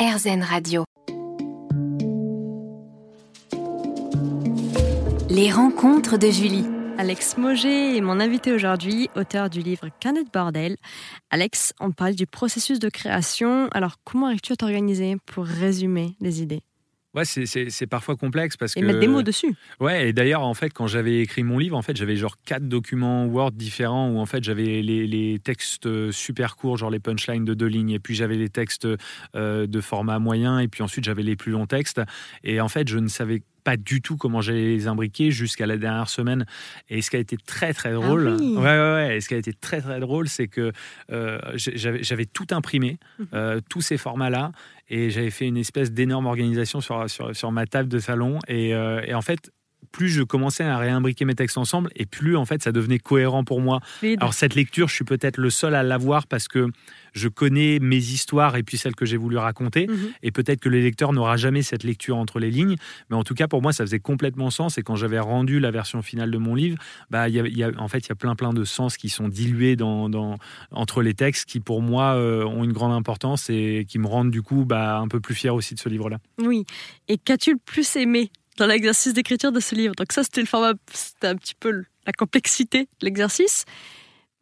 RZN Radio. Les rencontres de Julie. Alex Moget est mon invité aujourd'hui, auteur du livre Canet bordel. Alex, on parle du processus de création. Alors, comment arrives-tu à t'organiser pour résumer les idées? Ouais, c'est parfois complexe parce et que. mettre des mots dessus. Ouais, et d'ailleurs, en fait, quand j'avais écrit mon livre, en fait, j'avais genre quatre documents Word différents où en fait j'avais les, les, textes super courts, genre les punchlines de deux lignes, et puis j'avais les textes euh, de format moyen, et puis ensuite j'avais les plus longs textes. Et en fait, je ne savais pas du tout comment j'allais les imbriquer jusqu'à la dernière semaine. Et ce qui a été très très drôle, Ah oui. ouais, ouais, ouais, et ce qui a été très très drôle, c'est que euh, j'avais tout imprimé, Mhm. euh, tous ces formats-là, et j'avais fait une espèce d'énorme organisation sur, sur, sur ma table de salon. Et, euh, et en fait, plus je commençais à réimbriquer mes textes ensemble, et plus en fait ça devenait cohérent pour moi. Fluide. Alors cette lecture, je suis peut-être le seul à l'avoir parce que je connais mes histoires et puis celles que j'ai voulu raconter. Mhm. Et peut-être que le lecteur n'aura jamais cette lecture entre les lignes. Mais en tout cas, pour moi, ça faisait complètement sens. Et quand j'avais rendu la version finale de mon livre, bah, il y a- il y a- en fait, il y a plein, plein de sens qui sont dilués dans, dans- entre les textes qui, pour moi, euh, ont une grande importance et qui me rendent, du coup, bah, un peu plus fier aussi de ce livre-là. Oui. Et qu'as-tu le plus aimé dans l'exercice d'écriture de ce livre Donc ça, c'était le format, c'était un petit peu la complexité de l'exercice.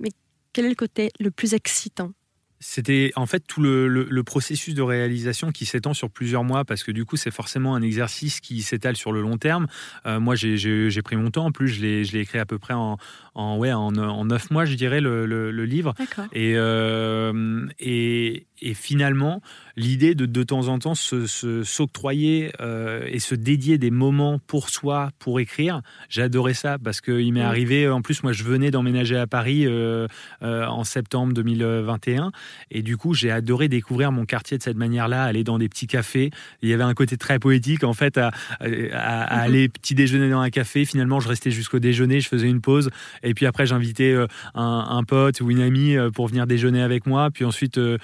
Mais quel est le côté le plus excitant? C'était en fait tout le, le- le processus de réalisation qui s'étend sur plusieurs mois parce que du coup c'est forcément un exercice qui s'étale sur le long terme. Euh, moi j'ai- pris mon temps, en plus je l'ai écrit à peu près en, en, ouais, en, en neuf mois je dirais le, livre. D'accord. Et, euh, et, et finalement, l'idée de de temps en temps s'octroyer euh, et se dédier des moments pour soi, pour écrire, j'ai adoré ça parce qu'il m'est Mm. arrivé, en plus moi je venais d'emménager à Paris euh, euh, en septembre 2021 et du coup j'ai adoré découvrir mon quartier de cette manière-là, aller dans des petits cafés. Il y avait un côté très poétique en fait à, à- à Mhm. aller petit déjeuner dans un café. Finalement je restais jusqu'au déjeuner, je faisais une pause et puis après j'invitais un, un pote ou une amie pour venir déjeuner avec moi. Puis ensuite, euh,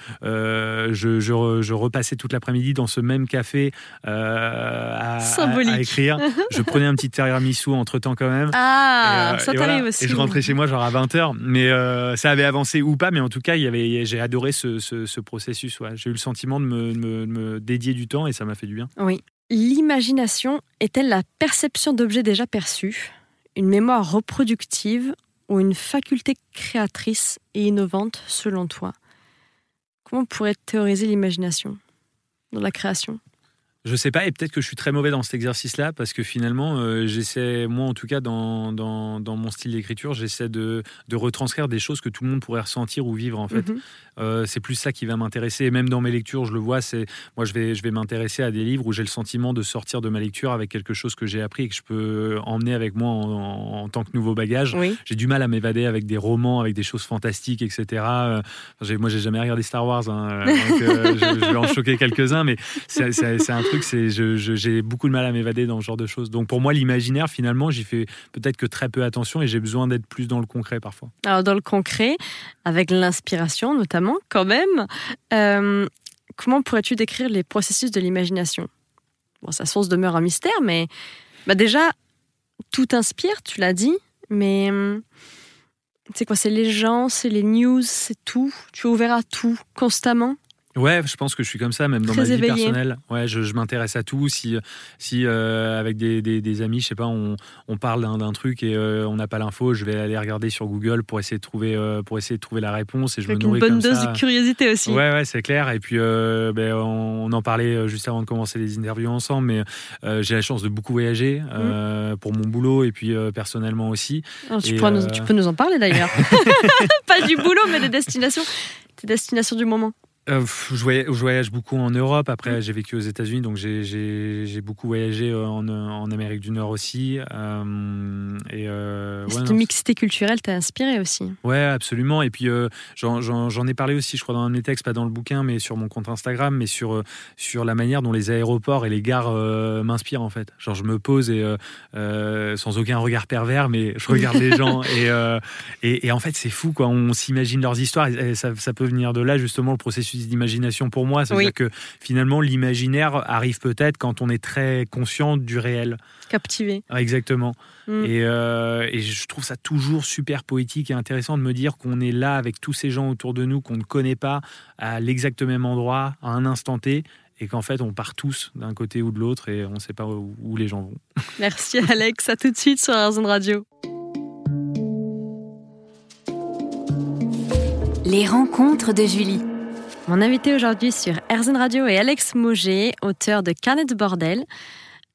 je, je re- je repassais toute l'après-midi dans ce même café euh, à, à- Symbolique. à écrire. Je prenais un petit tiramisu entre temps quand même. Ah, Et, euh, ça et t'arrive voilà. aussi. Et je rentrais chez moi genre à 20h. Mais euh, ça avait avancé ou pas. Mais en tout cas, il y avait, j'ai adoré ce, ce- ce processus. ouais. J'ai eu le sentiment de me, de me- de me dédier du temps et ça m'a fait du bien. Oui. L'imagination est-elle la perception d'objets déjà perçus, une mémoire reproductive ou une faculté créatrice et innovante selon toi? Comment on pourrait théoriser l'imagination dans la création? Je sais pas, et peut-être que je suis très mauvais dans cet exercice-là, parce que finalement, euh, j'essaie, moi en tout cas, dans, dans, dans mon style d'écriture, j'essaie de, de retranscrire des choses que tout le monde pourrait ressentir ou vivre, en fait. Mhm. Euh, c'est plus ça qui va m'intéresser. Et même dans mes lectures, je le vois, c'est moi, je vais, je vais m'intéresser à des livres où j'ai le sentiment de sortir de ma lecture avec quelque chose que j'ai appris et que je peux emmener avec moi en, en- en tant que nouveau bagage. Oui. J'ai du mal à m'évader avec des romans, avec des choses fantastiques, etc. Euh, moi, j'ai jamais regardé Star Wars, hein, euh, donc euh, je, je vais en choquer quelques-uns, mais c'est un truc, j'ai beaucoup de mal à m'évader dans ce genre de choses. Donc pour moi, l'imaginaire, finalement, j'y fais peut-être que très peu attention et j'ai besoin d'être plus dans le concret parfois. Alors dans le concret, avec l'inspiration notamment, quand même, euh, comment pourrais-tu décrire les processus de l'imagination? Bon, sa source demeure un mystère, mais bah déjà, tout inspire, tu l'as dit, mais hum, c'est quoi? C'est les gens, c'est les news, c'est tout? Tu es à tout constamment? Ouais, je pense que je suis comme ça, même dans Très ma vie personnelle. Ouais, je, je m'intéresse à tout. Si, si euh, avec des, des- des amis, je sais pas, on, on parle d'un truc et euh, on n'a pas l'info, je vais aller regarder sur Google pour essayer de trouver, euh, pour essayer de trouver la réponse et je Avec me une nourris bonne comme dose ça. de curiosité aussi. Ouais, ouais, c'est clair. Et puis, ben, on, on en parlait juste avant de commencer les interviews ensemble, mais j'ai la chance de beaucoup voyager Mm. pour mon boulot et puis personnellement aussi. Alors, tu, Et, nous- tu peux nous en parler d'ailleurs. Pas du boulot, mais des destinations. Tes destinations du moment. Euh, je, voyage, je voyage beaucoup en Europe. Mm. Après, j'ai vécu aux États-Unis, donc j'ai- beaucoup voyagé euh, en, en Amérique du Nord aussi. Euh, et euh, ouais, Cette non, mixité culturelle t'a inspiré aussi. Ouais, absolument. Et puis, j'en- ai parlé aussi, je crois, dans un de mes textes, pas dans le bouquin, mais sur mon compte Instagram, mais sur, sur la manière dont les aéroports et les gares m'inspirent, en fait. Genre, je me pose et, sans aucun regard pervers, mais je regarde les gens. Et, et, et en fait, c'est fou, quoi. On s'imagine leurs histoires. Et ça, ça peut venir de là, justement, le processus d'imagination pour moi. C'est-à-dire Oui. que finalement, l'imaginaire arrive peut-être quand on est très conscient du réel. Captivé. Ah, Exactement. Mm. Et, euh, et je trouve ça toujours super poétique et intéressant de me dire qu'on est là avec tous ces gens autour de nous qu'on ne connaît pas à l'exact même endroit, à un instant T, et qu'en fait on part tous d'un côté ou de l'autre et on ne sait pas où, où, les gens vont. Merci Alex, à tout de suite sur Airzone Radio. Les rencontres de Julie. Mon invité aujourd'hui sur Airzone Radio est Alex Moget, auteur de Carnet de bordel.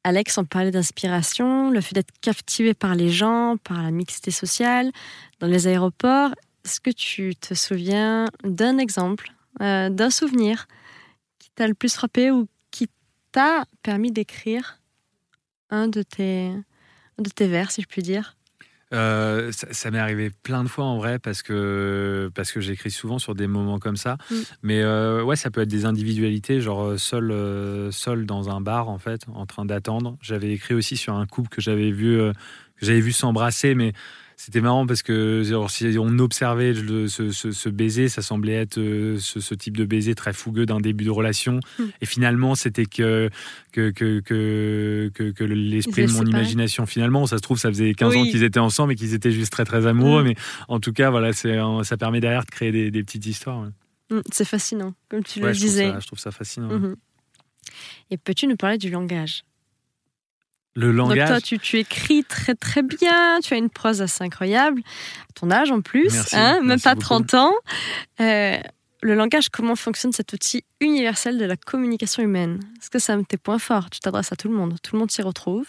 Alex, on parlait d'inspiration, le fait d'être captivé par les gens, par la mixité sociale, dans les aéroports. Est-ce que tu te souviens d'un exemple, euh, d'un souvenir qui t'a le plus frappé ou qui t'a permis d'écrire un de tes, un de tes vers, si je puis dire? Euh, ça, ça m'est arrivé plein de fois en vrai parce que parce que j'écris souvent sur des moments comme ça. Mm. Mais euh, ouais, ça peut être des individualités, genre euh, seul euh, seul dans un bar en fait, en train d'attendre. J'avais écrit aussi sur un couple que j'avais vu que j'avais vu s'embrasser, mais c'était marrant parce que si on observait le, ce, ce, ce, baiser, ça semblait être euh, ce, ce, type de baiser très fougueux d'un début de relation. Mm. Et finalement, c'était que, que, que, que, l'esprit de mon imagination, finalement, ça se trouve, ça faisait 15 Oui. ans qu'ils étaient ensemble et qu'ils étaient juste très, très amoureux. Mm. Mais en tout cas, voilà, ça permet derrière de créer des, des petites histoires. ouais. Mm, C'est fascinant, comme tu Ouais, le je, trouve disais. ça, je trouve ça fascinant. Mhm. Et peux-tu nous parler du langage? Le Donc langage. toi, tu, tu écris très très bien, tu as une prose assez incroyable, à ton âge en plus, Merci, hein, même merci pas beaucoup. 30 ans. Euh, le langage, comment fonctionne cet outil universel de la communication humaine? Est-ce que c'est un de tes points forts Tu t'adresses à tout le monde, tout le monde s'y retrouve.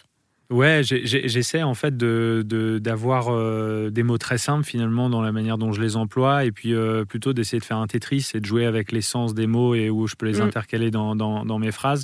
Ouais, j'essaie en fait de de- d'avoir euh, des mots très simples finalement dans la manière dont je les emploie et puis euh, plutôt d'essayer de faire un Tetris et de jouer avec l'essence des mots et où je peux les Mm. intercaler dans, dans, dans mes phrases.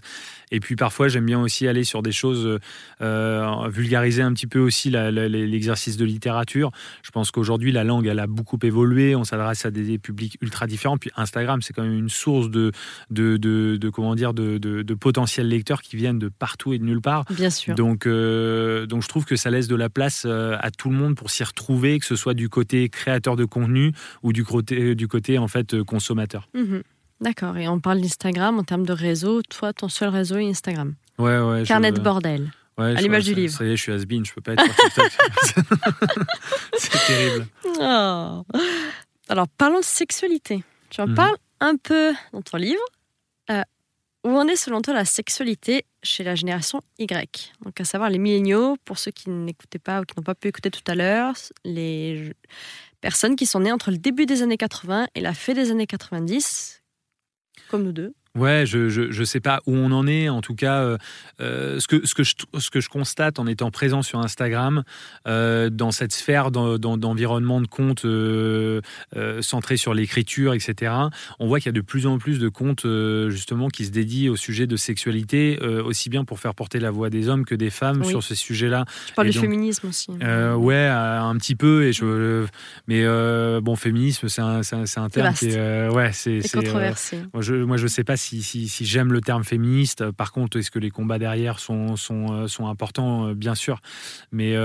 Et puis parfois j'aime bien aussi aller sur des choses, euh, vulgariser un petit peu aussi l'exercice de littérature. Je pense qu'aujourd'hui la langue elle a beaucoup évolué, on s'adresse à des, des publics ultra différents. Puis Instagram c'est quand même une source de, de, de, de comment dire de, de, de potentiels lecteurs qui viennent de partout et de nulle part. Bien sûr. Donc, euh, donc je trouve que ça laisse de la place euh, à tout le monde pour s'y retrouver, que ce soit du côté créateur de contenu ou du côté, du côté en fait euh, consommateur. Mhm. D'accord, et on parle d'Instagram en termes de réseau. Toi, ton seul réseau est Instagram. Ouais, ouais. je- Carnet de bordel. ouais, je- l'image du livre. Ça y est, je suis has je peux pas être sur TikTok. C'est terrible. Oh. Alors, parlons de sexualité. Tu en Mhm. parles un peu dans ton livre. Euh, où en est selon toi la sexualité chez la génération Y Donc, à savoir les milléniaux, pour ceux qui n'écoutaient pas ou qui n'ont pas pu écouter tout à l'heure, les personnes qui sont nées entre le début des années 80 et la fin des années 90, comme nous deux. Ouais, je, je, je sais pas où on en est. En tout cas, euh, euh, ce, que, ce, que je, ce que je constate en étant présent sur Instagram, euh, dans cette sphère d'en- d'en- d'environnement de comptes euh, centré sur l'écriture, etc., on voit qu'il y a de plus en plus de comptes justement qui se dédient au sujet de sexualité, aussi bien pour faire porter la voix des hommes que des femmes Oui. sur ce sujet-là. Tu parles du féminisme aussi. Ouais, un petit peu. Et je, mais bon, féminisme, c'est un, un, un terme vaste. qui est, ouais, c'est controversé. moi, je, moi, je sais pas si, si, j'aime le terme féministe. Euh, Par contre, est-ce que les combats derrière sont, sont, euh, sont importants? Euh, Bien sûr. Mais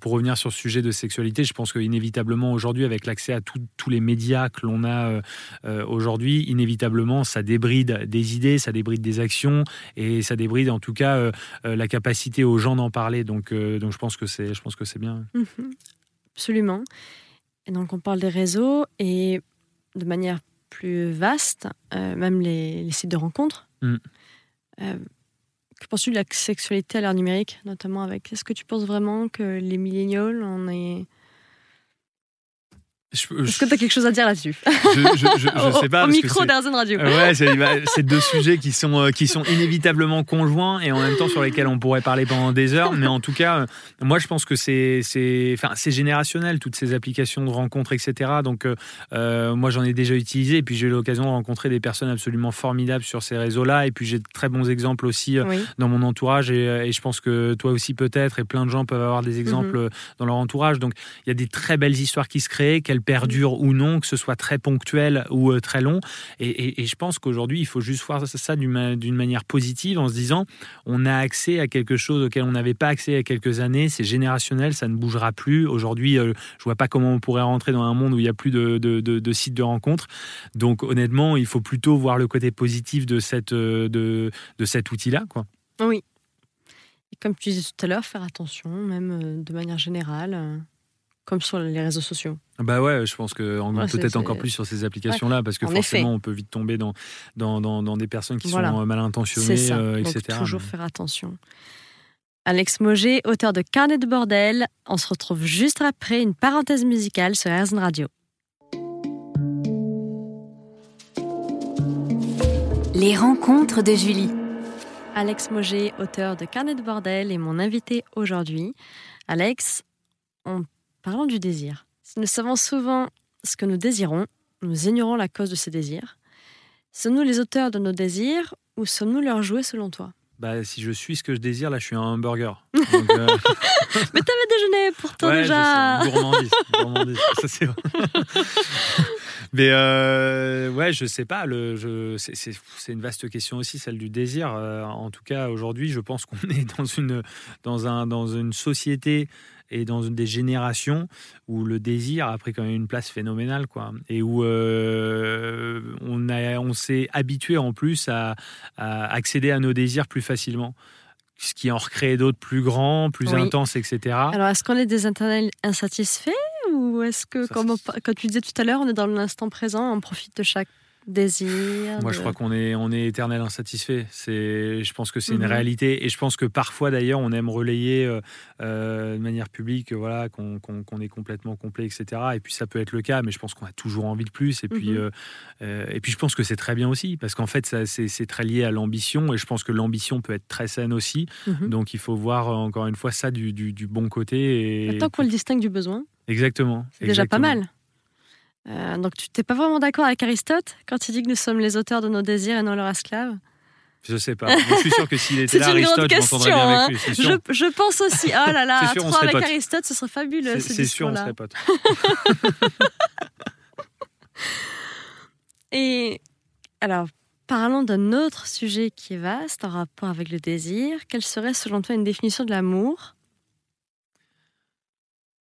pour revenir sur ce sujet de sexualité, je pense qu'inévitablement, aujourd'hui, avec l'accès à tout- tous les médias que l'on a aujourd'hui, inévitablement, ça débride des idées, ça débride des actions et ça débride en tout cas la capacité aux gens d'en parler. Donc, donc je pense que c'est je pense que c'est bien. Mhm. Absolument. Et donc on parle des réseaux et de manière plus vaste, euh, même les, les sites de rencontres. Mm. Euh, que penses-tu de la sexualité à l'ère numérique, notamment avec Est-ce que tu penses vraiment que les milléniaux, on est... Est-ce que tu as quelque chose à dire là-dessus je, Au- sais pas. Au parce micro d'Arzen Radio. Euh, Ouais, c'est bah, c'est deux sujets qui sont, euh, qui sont inévitablement conjoints et en même temps sur lesquels on pourrait parler pendant des heures. Mais en tout cas, euh, moi je pense que c'est enfin, générationnel, toutes ces applications de rencontres, etc. Donc euh, moi j'en ai déjà utilisé et puis j'ai eu l'occasion de rencontrer des personnes absolument formidables sur ces réseaux-là. Et puis j'ai de très bons exemples aussi Oui. dans mon entourage et, et je pense que toi aussi peut-être et plein de gens peuvent avoir des exemples euh, dans leur entourage. Donc il y a des très belles histoires qui se créent, perdurent ou non, que ce soit très ponctuel ou euh, très long. Et, je pense qu'aujourd'hui, il faut juste voir ça d'une ma- d'une manière positive en se disant on a accès à quelque chose auquel on n'avait pas accès il y a quelques années, c'est générationnel, ça ne bougera plus. Aujourd'hui, euh, je vois pas comment on pourrait rentrer dans un monde où il y a plus de, sites de rencontres. Donc honnêtement, il faut plutôt voir le côté positif de, euh, de, cet outil-là. Oui. Et comme tu disais tout à l'heure, faire attention, même de manière générale. Comme sur les réseaux sociaux. Bah ouais, je pense que en- Ouais, peut-être encore plus sur ces applications-là, parce que en forcément, effet. on peut vite tomber dans, dans, dans, dans des personnes qui Voilà. sont euh, mal intentionnées, ça. euh, Donc etc. toujours Mais- faire attention. Alex Moget, auteur de Carnet de bordel. On se retrouve juste après une parenthèse musicale sur RZN Radio. Les rencontres de Julie. Alex Moget, auteur de Carnet de bordel, est mon invité aujourd'hui. Alex, en parlant du désir, si nous savons souvent ce que nous désirons, nous ignorons la cause de ces désirs. Sommes-nous les auteurs de nos désirs ou sommes-nous leurs jouets selon toi? Bah, si je suis ce que je désire, là, je suis un hamburger. Donc, euh, Mais t'avais déjeuné pourtant ouais, déjà je sais, gourmandise, gourmandise, ça c'est vrai. Mais euh, ouais, je sais pas. Le, c'est une vaste question aussi, celle du désir. Euh, en tout cas, aujourd'hui, je pense qu'on est dans une, dans, un, dans une société et dans une des générations où le désir a pris quand même une place phénoménale, quoi. Et où euh, on, a, on s'est habitué en plus à, à accéder à nos désirs plus facilement. Ce qui en recrée d'autres plus grands, plus Oui. intenses, etc. Alors, est-ce qu'on est des internels insatisfaits ou est-ce que, Ça, comme, comme tu disais tout à l'heure, on est dans l'instant présent, on profite de chaque désir Moi, de- je crois qu'on est, on est éternel insatisfait. C'est, je pense que c'est Mhm. une réalité. Et je pense que parfois, d'ailleurs, on aime relayer euh, euh, de manière publique euh, voilà, qu'on, qu'on- qu'on est complètement complet, etc. Et puis, ça peut être le cas, mais je pense qu'on a toujours envie de plus. Et puis, Mhm. euh, et puis je pense que c'est très bien aussi, parce qu'en fait, ça, c'est, c'est très lié à l'ambition. Et je pense que l'ambition peut être très saine aussi. Mhm. Donc, il faut voir, encore une fois, ça du, du- du bon côté. Et... Tant qu'on le distingue du besoin, Exactement. c'est déjà pas mal. Euh, donc, tu n'es pas vraiment d'accord avec Aristote quand il dit que nous sommes les auteurs de nos désirs et non leurs esclaves? Je sais pas. Mais je suis sûr que s'il était là, Aristote, je question, bien hein. avec lui. C'est sûr. je, je pense aussi. Oh là là, sûr, trois avec potes. Aristote, ce serait fabuleux. C'est, ce c'est sûr, on serait potes. Et alors, parlons d'un autre sujet qui est vaste en rapport avec le désir. Quelle serait selon toi une définition de l'amour?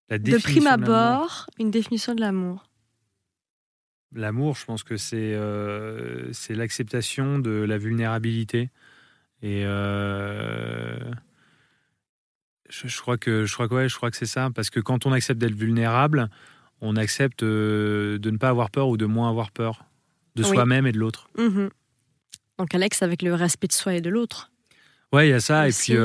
La De prime abord, une définition de l'amour. L'amour, je pense que c'est euh, c'est l'acceptation de la vulnérabilité. Et euh, je, je crois que je crois que ouais, je crois que c'est ça, parce que quand on accepte d'être vulnérable, on accepte euh, de ne pas avoir peur ou de moins avoir peur de Oui. soi-même et de l'autre. Mhm. Donc Alex, avec le respect de soi et de l'autre. Ouais, il y a ça. Aussi. Et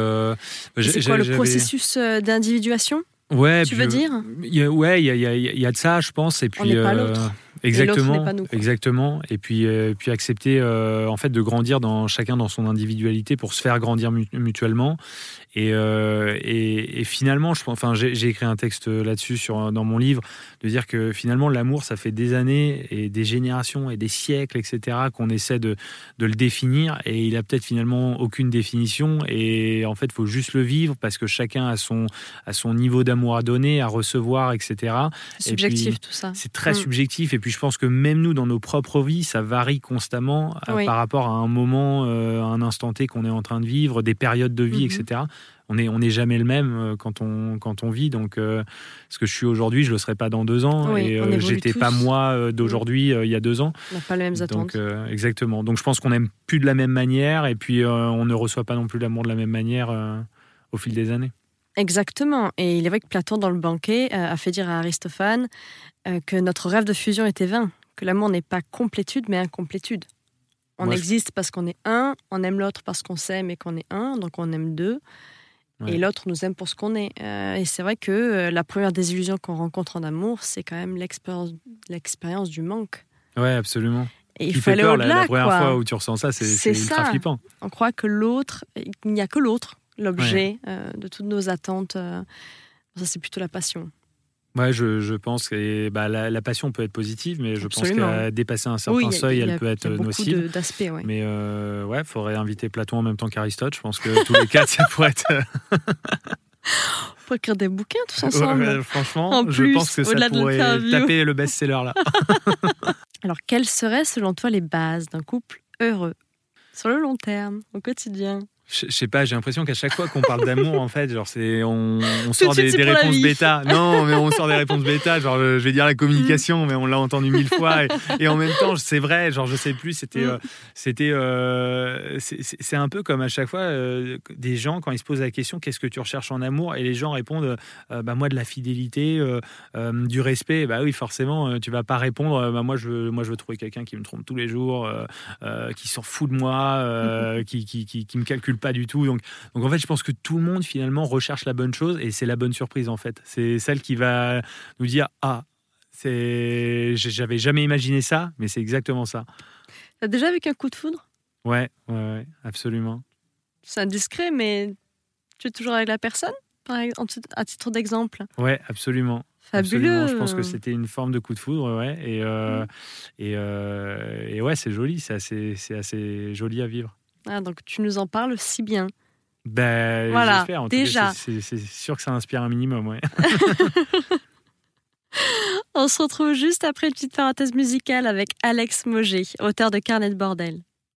puis, C'est quoi le processus d'individuation? Ouais, Tu veux dire? y a- Ouais, il y a, y a- y a de ça, je pense. Et puis, pas l'autre. Exactement. n'est pas nous, quoi. Exactement. Et puis, euh, puis accepter euh, en fait de grandir dans chacun dans son individualité pour se faire grandir mu- mutuellement. Et, euh, et, et finalement, je, enfin, j'ai écrit un texte là-dessus sur dans mon livre de dire que finalement l'amour, ça fait des années et des générations et des siècles, etc., qu'on essaie de, de le définir. Et il a peut-être finalement aucune définition. Et en fait, faut juste le vivre parce que chacun a son a son niveau d'amour à donner, à recevoir, etc. C'est Et puis, subjectif tout ça. C'est très Mm. subjectif et puis je pense que même nous dans nos propres vies ça varie constamment euh, Oui. par rapport à un moment, euh, à un instant T qu'on est en train de vivre, des périodes de vie, Mhm. etc. On n'est on est jamais le même euh, quand on quand on vit donc euh, ce que je suis aujourd'hui je le serai pas dans deux ans Oui, et euh, j'étais pas moi d'aujourd'hui euh, il y a deux ans On n'a pas les mêmes attentes. donc exactement donc je pense qu'on n'aime plus de la même manière et puis on ne reçoit pas non plus l'amour de la même manière au fil des années. Exactement. Et il est vrai que Platon, dans le banquet, euh, a fait dire à Aristophane euh, que notre rêve de fusion était vain, que l'amour n'est pas complétude, mais incomplétude. On Moi, je- existe parce qu'on est un, on aime l'autre parce qu'on s'aime et qu'on est un, donc on aime deux. Ouais. Et l'autre nous aime pour ce qu'on est. Euh, et c'est vrai que euh, la première désillusion qu'on rencontre en amour, c'est quand même l'expérience du manque. Ouais absolument. Et il faut aller peur la, au-delà. la première quoi. fois où tu ressens ça c'est ultra ça. flippant. On croit que l'autre, il n'y a que l'autre, l'objet euh, de toutes nos attentes. euh, ça, c'est plutôt la passion. Ouais, je, je pense que bah, la, la passion peut être positive, mais je Absolument. pense qu'à dépasser un certain a- seuil, a- elle peut il y être nocive. d'aspects. ouais. Mais euh, ouais, faudrait inviter Platon en même temps qu'Aristote. Je pense que tous les quatre, ça pourrait être. On pourrait écrire des bouquins tous ensemble. ouais, franchement, En je pense que ça pourrait taper le best-seller là. Alors, quelles seraient selon toi les bases d'un couple heureux sur le long terme, au quotidien? Je sais pas, j'ai l'impression qu'à chaque fois qu'on parle d'amour, en fait, genre c'est on, sort des, réponses bêta. Non, mais on sort des réponses bêta. Genre, je vais dire la communication, mais on l'a entendu mille fois. Et, et en même temps, c'est vrai. Genre, je sais plus. C'était, Mm. euh, c'était, euh, c'est- un peu comme à chaque fois euh, des gens quand ils se posent la question, qu'est-ce que tu recherches en amour? Et les gens répondent, bah moi de la fidélité, du respect. Bah oui, forcément, tu vas pas répondre. bah moi je veux, moi je veux trouver quelqu'un qui me trompe tous les jours, qui s'en fout de moi, qui, qui, qui, qui me calcule pas du tout. Donc donc en fait, je pense que tout le monde finalement recherche la bonne chose et c'est la bonne surprise en fait. C'est celle qui va nous dire ah c'est j'avais jamais imaginé ça, mais c'est exactement ça. T'as déjà vécu un coup de foudre? Ouais, ouais, ouais, absolument. C'est indiscret, mais tu es toujours avec la personne par exemple, à titre d'exemple? Ouais, absolument. Fabuleux. Absolument. Je pense que c'était une forme de coup de foudre, ouais. Et, euh, Mm. et, euh, et ouais, c'est joli, c'est assez, c'est assez joli à vivre. Ah, donc tu nous en parles si bien. Ben, Voilà, j'espère. En déjà. c'est- sûr que ça inspire un minimum, ouais. On se retrouve juste après une petite parenthèse musicale avec Alex Moget, auteur de Carnet de bordel.